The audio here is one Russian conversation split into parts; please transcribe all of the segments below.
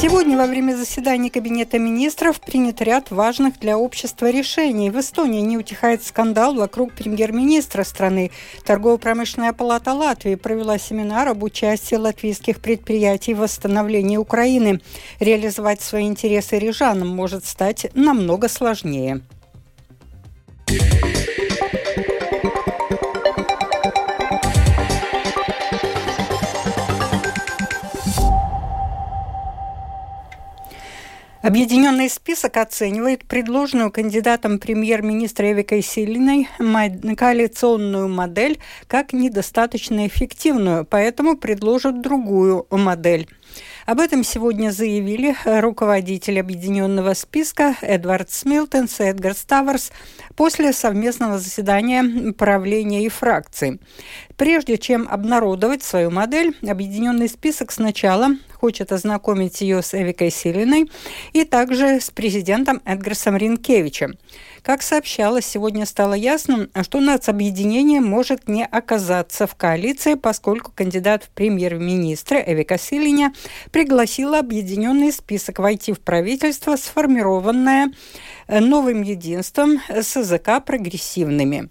Сегодня во время заседания Кабинета министров принят ряд важных для общества решений. В Эстонии не утихает скандал вокруг премьер-министра страны. Торгово-промышленная палата Латвии провела семинар об участии латвийских предприятий в восстановлении Украины. Реализовать свои интересы рижанам может стать намного сложнее. Объединенный список оценивает предложенную кандидатом премьер-министра Эвикой Силиной коалиционную модель как недостаточно эффективную, поэтому предложат другую модель. Об этом сегодня заявили руководитель объединенного списка Эдвард Смилтенс и Эдгар Ставерс после совместного заседания правления и фракции. Прежде чем обнародовать свою модель, объединенный список сначала хочет ознакомить ее с Эвикой Силиной и также с президентом Эдгарсом Ринкевичем. Как сообщалось, сегодня стало ясно, что нацобъединение может не оказаться в коалиции, поскольку кандидат в премьер-министры Эвика Силиня пригласила объединенный список войти в правительство, сформированное новым единством с языка прогрессивными.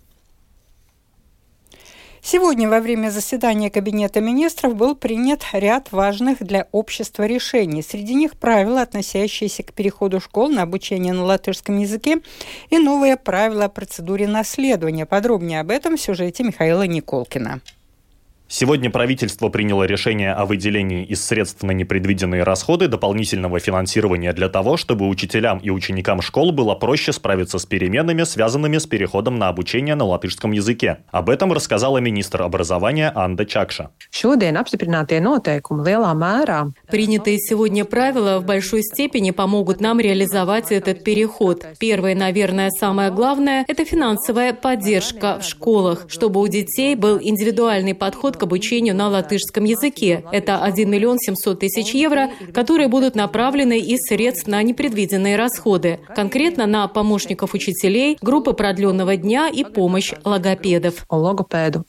Сегодня во время заседания Кабинета министров был принят ряд важных для общества решений. Среди них правила, относящиеся к переходу школ на обучение на латышском языке и новые правила о процедуре наследования. Подробнее об этом в сюжете Михаила Николкина. Сегодня правительство приняло решение о выделении из средств на непредвиденные расходы дополнительного финансирования для того, чтобы учителям и ученикам школ было проще справиться с переменами, связанными с переходом на обучение на латышском языке. Об этом рассказала министр образования Анда Чакша. Принятые сегодня правила в большой степени помогут нам реализовать этот переход. Первое, наверное, самое главное – это финансовая поддержка в школах, чтобы у детей был индивидуальный подход к обучению на латышском языке. Это 1 миллион 700 тысяч евро, которые будут направлены из средств на непредвиденные расходы, конкретно на помощников учителей, группы продленного дня и помощь логопедов. Логопеду.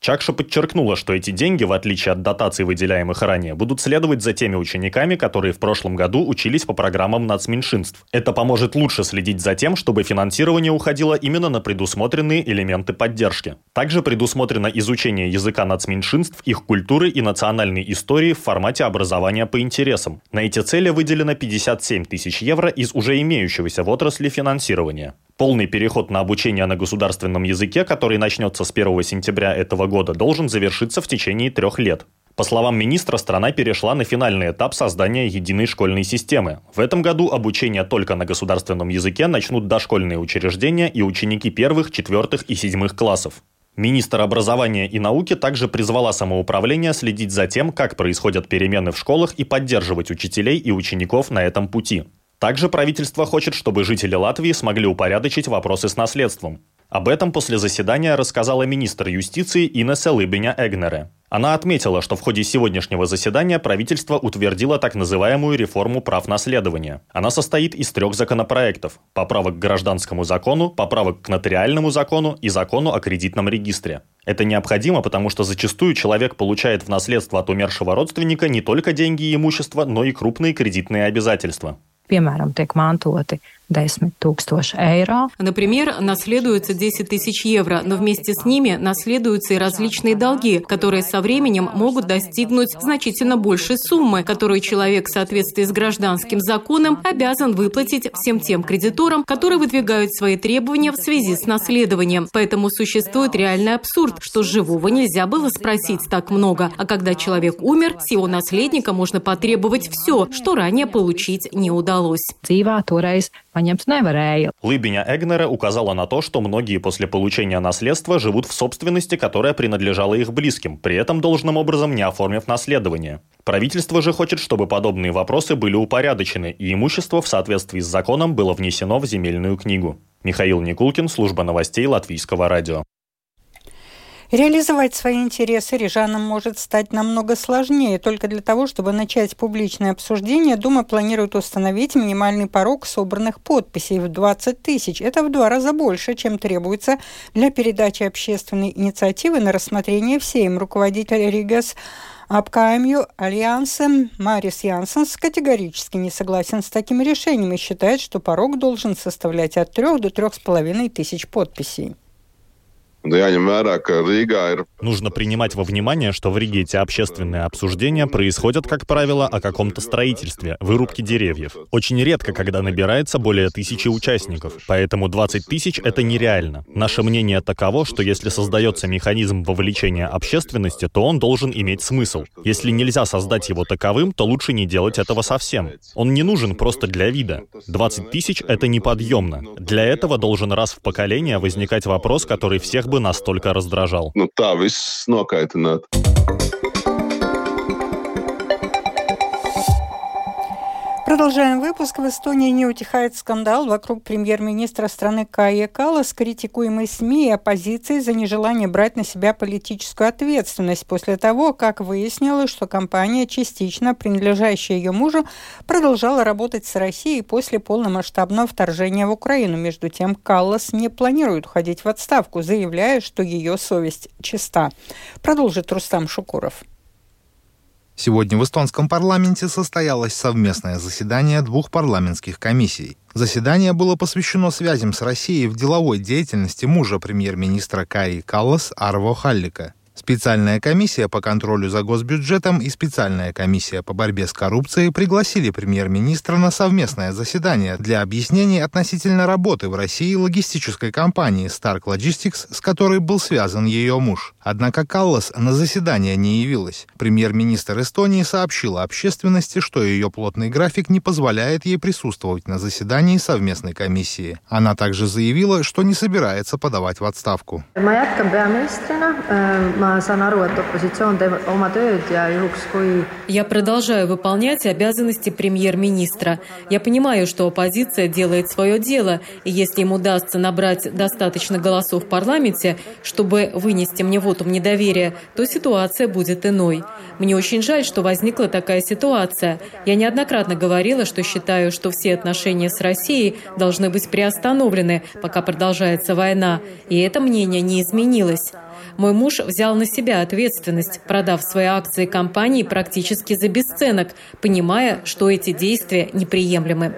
Чакша подчеркнула, что эти деньги, в отличие от дотаций, выделяемых ранее, будут следовать за теми учениками, которые в прошлом году учились по программам нацменьшинств. Это поможет лучше следить за тем, чтобы финансирование уходило именно на предусмотренные элементы поддержки. Также предусмотрено изучение языка языка нацменьшинств, их культуры и национальной истории в формате образования по интересам. На эти цели выделено 57 тысяч евро из уже имеющегося в отрасли финансирования. Полный переход на обучение на государственном языке, который начнется с 1 сентября этого года, должен завершиться в течение трех лет. По словам министра, страна перешла на финальный этап создания единой школьной системы. В этом году обучение только на государственном языке начнут дошкольные учреждения и ученики первых, четвертых и седьмых классов. Министр образования и науки также призвала самоуправление следить за тем, как происходят перемены в школах и поддерживать учителей и учеников на этом пути. Также правительство хочет, чтобы жители Латвии смогли упорядочить вопросы с наследством. Об этом после заседания рассказала министр юстиции Инесса Лыбеня Эгнере. Она отметила, что в ходе сегодняшнего заседания правительство утвердило так называемую реформу прав наследования. Она состоит из трех законопроектов – поправок к гражданскому закону, поправок к нотариальному закону и закону о кредитном регистре. Это необходимо, потому что зачастую человек получает в наследство от умершего родственника не только деньги и имущество, но и крупные кредитные обязательства. Piemēram, tiek mantoti 10 тысяч евро. Например, наследуется 10 тысяч евро, но вместе с ними наследуются и различные долги, которые со временем могут достигнуть значительно большей суммы, которую человек в соответствии с гражданским законом обязан выплатить всем тем кредиторам, которые выдвигают свои требования в связи с наследованием. Поэтому существует реальный абсурд, что живого нельзя было спросить так много, а когда человек умер, с его наследника можно потребовать все, что ранее получить не удалось paņemt nevarēja. Лыбиня Эгнера указала на то, что многие после получения наследства живут в собственности, которая принадлежала их близким, при этом должным образом не оформив наследование. Правительство же хочет, чтобы подобные вопросы были упорядочены, и имущество в соответствии с законом было внесено в земельную книгу. Михаил Никулкин, служба новостей Латвийского радио. Реализовать свои интересы рижанам может стать намного сложнее. Только для того, чтобы начать публичное обсуждение, Дума планирует установить минимальный порог собранных подписей в 20 тысяч. Это в два раза больше, чем требуется для передачи общественной инициативы на рассмотрение всем. Руководитель Ригас Апкаемью Альянсом Марис Янсенс категорически не согласен с таким решением и считает, что порог должен составлять от трех до трех с половиной тысяч подписей. Нужно принимать во внимание, что в Риге эти общественные обсуждения происходят, как правило, о каком-то строительстве, вырубке деревьев. Очень редко, когда набирается более тысячи участников, поэтому 20 тысяч — это нереально. Наше мнение таково, что если создается механизм вовлечения общественности, то он должен иметь смысл. Если нельзя создать его таковым, то лучше не делать этого совсем. Он не нужен просто для вида. 20 тысяч — это неподъемно. Для этого должен раз в поколение возникать вопрос, который всех бы настолько раздражал. Ну, tā viss nokaitināt. Продолжаем выпуск. В Эстонии не утихает скандал вокруг премьер-министра страны Кая Калас, критикуемой СМИ и оппозицией за нежелание брать на себя политическую ответственность после того, как выяснилось, что компания, частично принадлежащая ее мужу, продолжала работать с Россией после полномасштабного вторжения в Украину. Между тем, Каллас не планирует уходить в отставку, заявляя, что ее совесть чиста. Продолжит Рустам Шукуров. Сегодня в эстонском парламенте состоялось совместное заседание двух парламентских комиссий. Заседание было посвящено связям с Россией в деловой деятельности мужа премьер-министра Кари Каллас Арво Халлика. Специальная комиссия по контролю за госбюджетом и специальная комиссия по борьбе с коррупцией пригласили премьер-министра на совместное заседание для объяснений относительно работы в России логистической компании Stark Logistics, с которой был связан ее муж. Однако Каллас на заседание не явилась. Премьер-министр Эстонии сообщила общественности, что ее плотный график не позволяет ей присутствовать на заседании совместной комиссии. Она также заявила, что не собирается подавать в отставку. Я продолжаю выполнять обязанности премьер-министра. Я понимаю, что оппозиция делает свое дело, и если им удастся набрать достаточно голосов в парламенте, чтобы вынести мне вотум недоверия, то ситуация будет иной. Мне очень жаль, что возникла такая ситуация. Я неоднократно говорила, что считаю, что все отношения с Россией должны быть приостановлены, пока продолжается война, и это мнение не изменилось. Мой муж взял на себя ответственность, продав свои акции компании практически за бесценок, понимая, что эти действия неприемлемы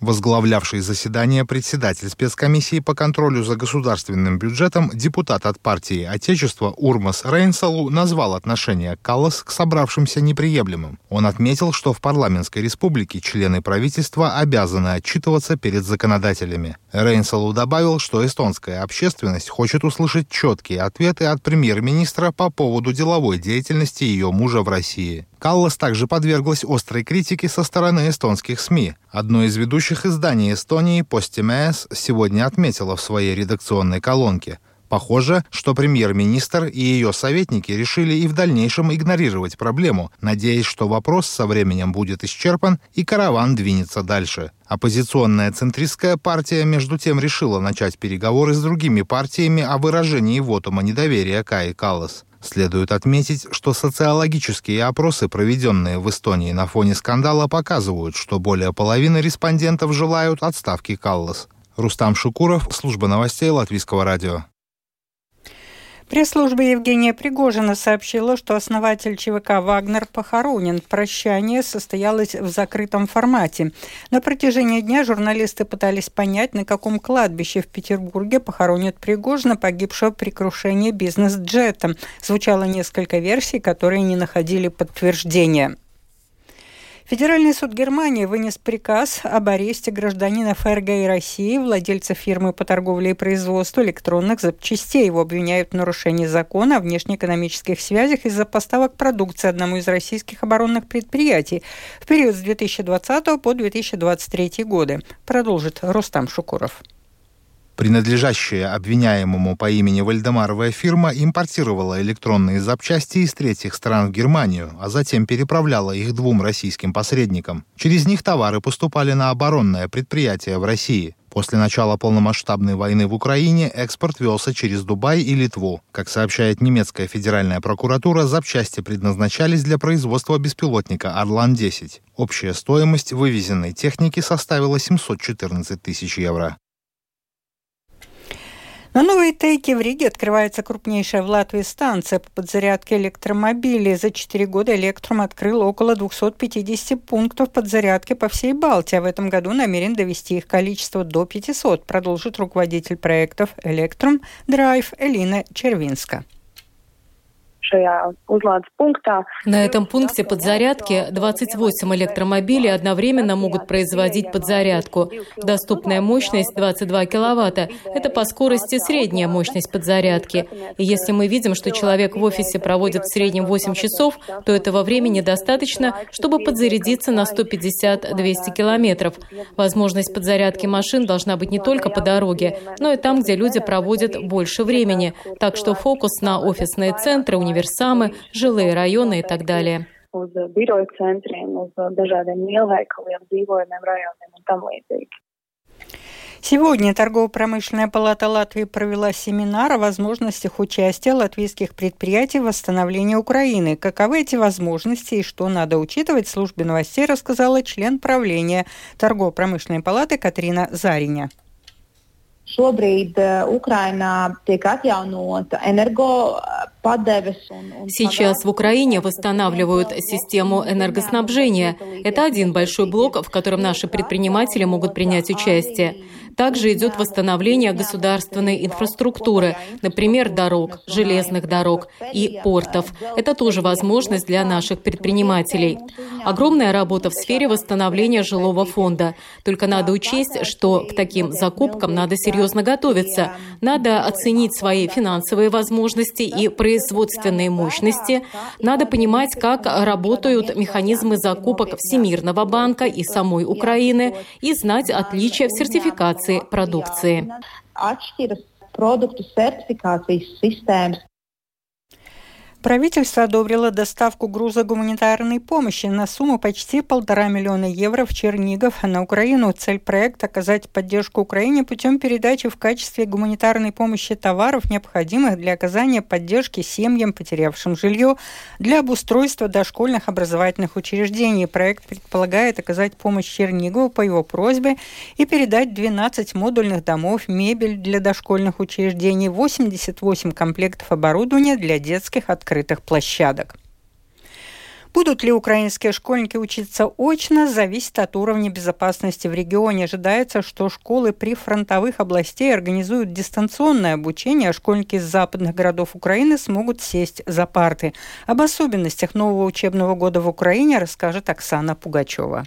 возглавлявший заседание председатель спецкомиссии по контролю за государственным бюджетом, депутат от партии Отечества Урмас Рейнсалу назвал отношение Каллас к собравшимся неприемлемым. Он отметил, что в парламентской республике члены правительства обязаны отчитываться перед законодателями. Рейнсалу добавил, что эстонская общественность хочет услышать четкие ответы от премьер-министра по поводу деловой деятельности ее мужа в России. Каллас также подверглась острой критике со стороны эстонских СМИ. Одно из ведущих изданий Эстонии, Postimees, сегодня отметило в своей редакционной колонке – Похоже, что премьер-министр и ее советники решили и в дальнейшем игнорировать проблему, надеясь, что вопрос со временем будет исчерпан и караван двинется дальше. Оппозиционная центристская партия, между тем, решила начать переговоры с другими партиями о выражении вотума недоверия Каи Каллас. Следует отметить, что социологические опросы, проведенные в Эстонии на фоне скандала, показывают, что более половины респондентов желают отставки Каллас. Рустам Шукуров, служба новостей Латвийского радио. Пресс-служба Евгения Пригожина сообщила, что основатель ЧВК «Вагнер» похоронен. Прощание состоялось в закрытом формате. На протяжении дня журналисты пытались понять, на каком кладбище в Петербурге похоронят Пригожина, погибшего при крушении бизнес-джета. Звучало несколько версий, которые не находили подтверждения. Федеральный суд Германии вынес приказ об аресте гражданина ФРГ и России, владельца фирмы по торговле и производству электронных запчастей. Его обвиняют в нарушении закона о внешнеэкономических связях из-за поставок продукции одному из российских оборонных предприятий в период с 2020 по 2023 годы. Продолжит Рустам Шукуров. Принадлежащая обвиняемому по имени Вальдемаровая фирма импортировала электронные запчасти из третьих стран в Германию, а затем переправляла их двум российским посредникам. Через них товары поступали на оборонное предприятие в России. После начала полномасштабной войны в Украине экспорт велся через Дубай и Литву. Как сообщает немецкая федеральная прокуратура, запчасти предназначались для производства беспилотника «Орлан-10». Общая стоимость вывезенной техники составила 714 тысяч евро. На Новой Тейке в Риге открывается крупнейшая в Латвии станция по подзарядке электромобилей. За четыре года Электрум открыл около 250 пунктов подзарядки по всей Балтии, а в этом году намерен довести их количество до 500, продолжит руководитель проектов Электрум Драйв Элина Червинска šajā uzlādes пункта. На этом пункте подзарядки 28 электромобилей одновременно могут производить подзарядку. Доступная мощность 22 киловатта. Это по скорости средняя мощность подзарядки. И если мы видим, что человек в офисе проводит в среднем 8 часов, то этого времени достаточно, чтобы подзарядиться на 150-200 километров. Возможность подзарядки машин должна быть не только по дороге, но и там, где люди проводят больше времени. Так что фокус на офисные центры, университеты, универсамы, жилые районы и так далее. uz biroju centriem, uz dažādiem lielveikaliem, dzīvojumiem rajoniem un tam līdzīgi. Сегодня Торгово-промышленная палата Латвии провела семинар о возможностях участия латвийских предприятий в восстановлении Украины. Каковы эти возможности и что надо учитывать, в службе новостей рассказала член правления Торгово-промышленной палаты Катрина Зариня. Šobrīd Ukrainā tiek atjaunota energo Сейчас в Украине восстанавливают систему энергоснабжения. Это один большой блок, в котором наши предприниматели могут принять участие. Также идет восстановление государственной инфраструктуры, например, дорог, железных дорог и портов. Это тоже возможность для наших предпринимателей. Огромная работа в сфере восстановления жилого фонда. Только надо учесть, что к таким закупкам надо серьезно готовиться. Надо оценить свои финансовые возможности и производственные мощности. Надо понимать, как работают механизмы закупок Всемирного банка и самой Украины и знать отличия в сертификации продукции. Системы Правительство одобрило доставку груза гуманитарной помощи на сумму почти полтора миллиона евро в Чернигов на Украину. Цель проекта – оказать поддержку Украине путем передачи в качестве гуманитарной помощи товаров, необходимых для оказания поддержки семьям, потерявшим жилье, для обустройства дошкольных образовательных учреждений. Проект предполагает оказать помощь Чернигову по его просьбе и передать 12 модульных домов, мебель для дошкольных учреждений, 88 комплектов оборудования для детских открытых открытых площадок. Будут ли украинские школьники учиться очно, зависит от уровня безопасности в регионе. Ожидается, что школы при фронтовых областей организуют дистанционное обучение, а школьники из западных городов Украины смогут сесть за парты. Об особенностях нового учебного года в Украине расскажет Оксана Пугачева.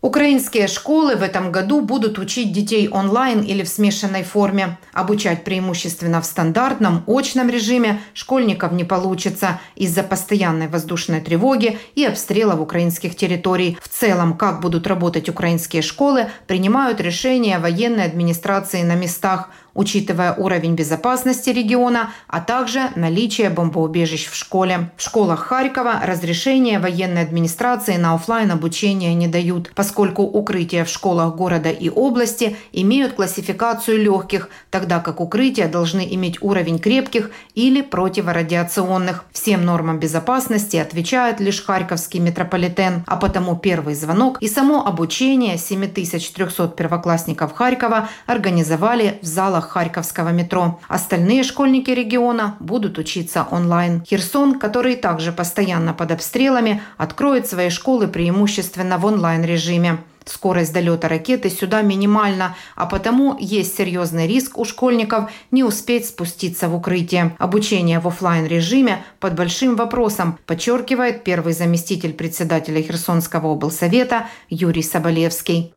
Украинские школы в этом году будут учить детей онлайн или в смешанной форме. Обучать преимущественно в стандартном, очном режиме школьников не получится из-за постоянной воздушной тревоги и обстрелов украинских территорий. В целом, как будут работать украинские школы, принимают решения военной администрации на местах – учитывая уровень безопасности региона, а также наличие бомбоубежищ в школе. В школах Харькова разрешения военной администрации на офлайн обучение не дают, поскольку укрытия в школах города и области имеют классификацию легких, тогда как укрытия должны иметь уровень крепких или противорадиационных. Всем нормам безопасности отвечает лишь Харьковский метрополитен, а потому первый звонок и само обучение 7300 первоклассников Харькова организовали в залах Харьковского метро. Остальные школьники региона будут учиться онлайн. Херсон, который также постоянно под обстрелами, откроет свои школы преимущественно в онлайн-режиме. Скорость долета ракеты сюда минимальна, а потому есть серьезный риск у школьников не успеть спуститься в укрытие. Обучение в офлайн режиме под большим вопросом, подчеркивает первый заместитель председателя Херсонского облсовета Юрий Соболевский.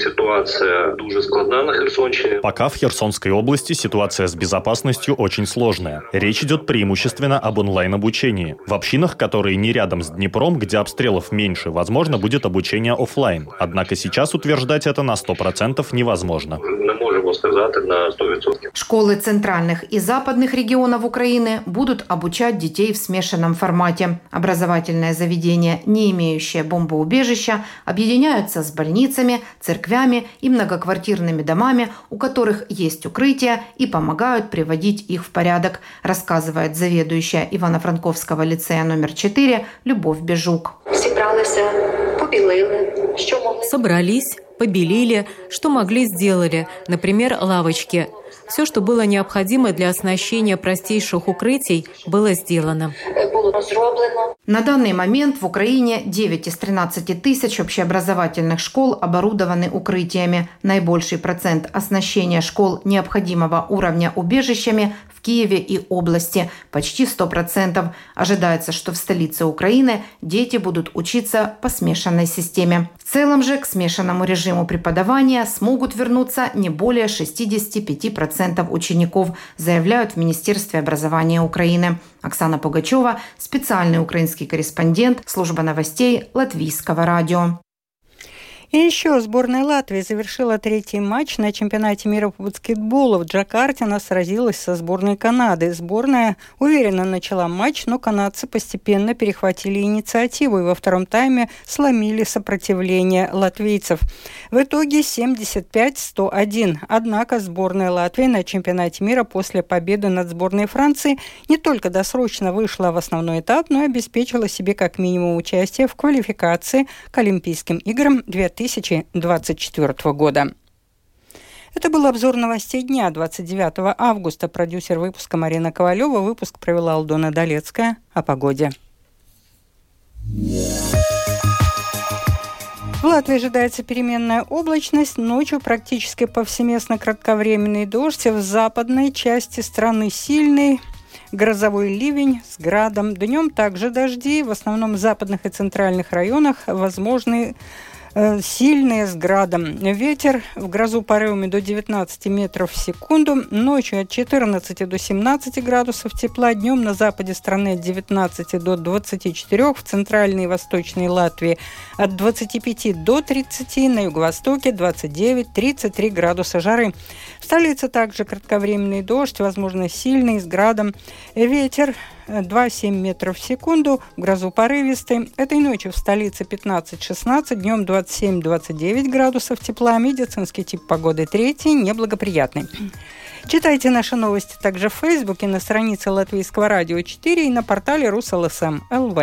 ситуация дуже складна на Херсонщине. Пока в Херсонской области ситуация с безопасностью очень сложная. Речь идет преимущественно об онлайн-обучении. В общинах, которые не рядом с Днепром, где обстрелов меньше, возможно, будет обучение офлайн. Однако сейчас утверждать это на 100% невозможно. Не можем сказать на 100%. Школы центральных и западных регионов Украины будут обучать детей в смешанном формате. Образовательное заведение, не имеющее бомбоубежища, объединяются с больницами, церквями и многоквартирными домами, у которых есть укрытия и помогают приводить их в порядок, рассказывает заведующая Ивано-Франковского лицея номер 4 Любовь Бежук. Собралися Собрались, побелили, что могли сделали, например, лавочки. Все, что было необходимо для оснащения простейших укрытий, было сделано. На данный момент в Украине 9 из 13 тысяч общеобразовательных школ оборудованы укрытиями. Наибольший процент оснащения школ необходимого уровня убежищами в Киеве и области – почти 100%. Ожидается, что в столице Украины дети будут учиться по смешанной системе. В целом же к смешанному режиму преподавания смогут вернуться не более 65% учеников, заявляют в Министерстве образования Украины. Оксана Пугачева, специальный украинский корреспондент, служба новостей Латвийского радио. И еще сборная Латвии завершила третий матч на чемпионате мира по баскетболу. В Джакарте она сразилась со сборной Канады. Сборная уверенно начала матч, но канадцы постепенно перехватили инициативу и во втором тайме сломили сопротивление латвийцев. В итоге 75-101. Однако сборная Латвии на чемпионате мира после победы над сборной Франции не только досрочно вышла в основной этап, но и обеспечила себе как минимум участие в квалификации к Олимпийским играм 2000 2024 года. Это был обзор новостей дня 29 августа. Продюсер выпуска Марина Ковалева. Выпуск провела Алдона Долецкая. О погоде. В Латвии ожидается переменная облачность. Ночью практически повсеместно кратковременный дождь. В западной части страны сильный грозовой ливень с градом. Днем также дожди. В основном в западных и центральных районах возможны сильные с градом. Ветер в грозу порывами до 19 метров в секунду. Ночью от 14 до 17 градусов тепла. Днем на западе страны от 19 до 24. В центральной и восточной Латвии от 25 до 30. На юго-востоке 29-33 градуса жары. В столице также кратковременный дождь, возможно, сильный, с градом. Ветер 2,7 метров в секунду, в грозу порывистый. Этой ночью в столице 15-16, днем 27-29 градусов тепла. Медицинский тип погоды третий, неблагоприятный. Читайте наши новости также в Фейсбуке, на странице Латвийского радио 4 и на портале РусЛСМ ЛВ.